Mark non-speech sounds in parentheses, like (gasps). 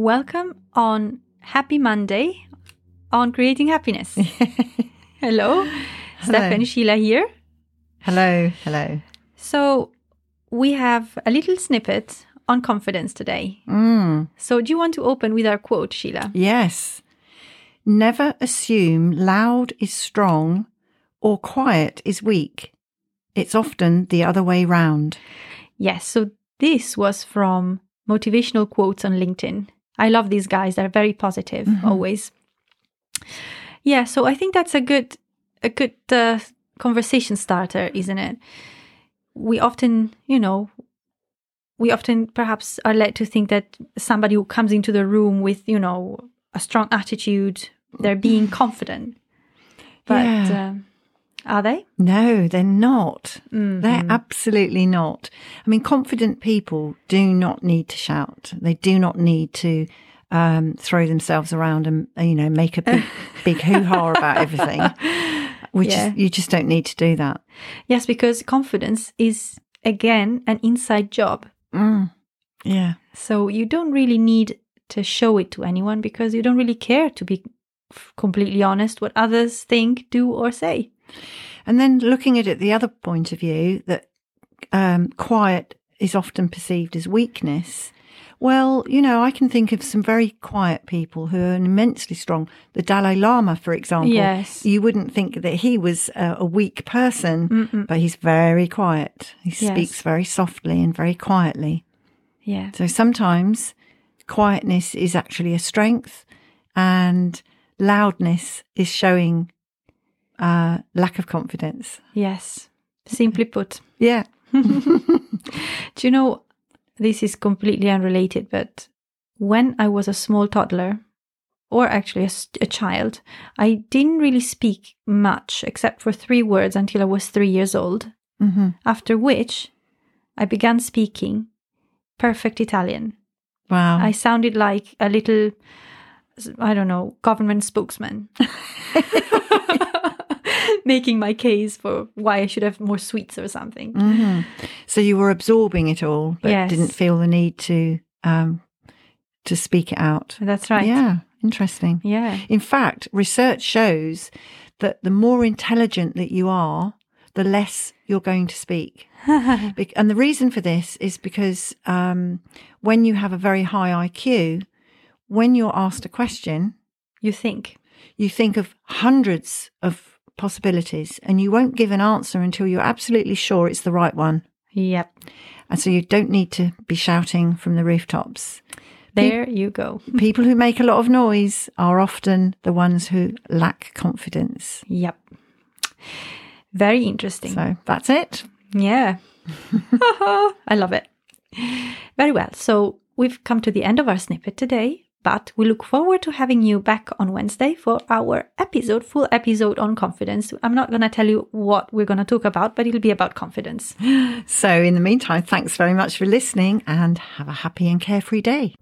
welcome on Happy Monday on Creating Happiness. (laughs) Hello, Steph Sheila here. Hello, hello. So, we have a little snippet on confidence today. Mm, So, do you want to open with our quote, Sheila? yes. Never assume loud is strong or quiet is weak. It's often the other way round. Yes, so this was from Motivational Quotes on LinkedIn. I love these guys, they're very positive always. Yeah, so I think that's a good a good uh, conversation starter, isn't it? We often, you know, we often perhaps are led to think that somebody who comes into the room with, you know, a strong attitude, they're being confident. But Yeah. um, are they? No, they're not. Mm-hmm. They're absolutely not. I mean, confident people do not need to shout. They do not need to um, throw themselves around and you know make a big, (laughs) big hoo ha about everything. Which Yeah. you just don't need to do that. Yes, because confidence is again an inside job. Mm. Yeah. So you don't really need to show it to anyone because you don't really care to be completely honest what others think, do, or say. And then looking at it the other point of view, that um, quiet is often perceived as weakness. Well, you know, I can think of some very quiet people who are immensely strong. The Dalai Lama, for example. Yes. You wouldn't think that he was a, a weak person, but he's very quiet. He Yes. speaks very softly and very quietly. Yeah. So sometimes quietness is actually a strength and loudness is showing uh, lack of confidence. Yes. Simply put. Yeah. (laughs) Do you know, this is completely unrelated, but when I was a small toddler, or actually a child, I didn't really speak much except for three words until I was three years old. hmm After which, I began speaking perfect Italian. Wow. I sounded like a little, I don't know, government spokesman. (laughs) (laughs) Making my case for why I should have more sweets or something. Mhm. So you were absorbing it all, but Yes. didn't feel the need to um, to speak it out. That's right. Yeah, interesting. Yeah. In fact, research shows that the more intelligent that you are, the less you're going to speak. (laughs) And the reason for this is because um, when you have a very high IQ, when you're asked a question, You think. you think of hundreds of possibilities and you won't give an answer until you're absolutely sure it's the right one. Yep. And so you don't need to be shouting from the rooftops. There you go. (laughs) People who make a lot of noise are often the ones who lack confidence. Yep. Very interesting. So that's it. Yeah. (laughs) (laughs) I love it. Very well. So we've come to the end of our snippet today, but we look forward to having you back on Wednesday for our episode, full episode on confidence. I'm not going to tell you what we're going to talk about, but it'll be about confidence. (gasps) So in the meantime, thanks very much for listening and have a happy and carefree day.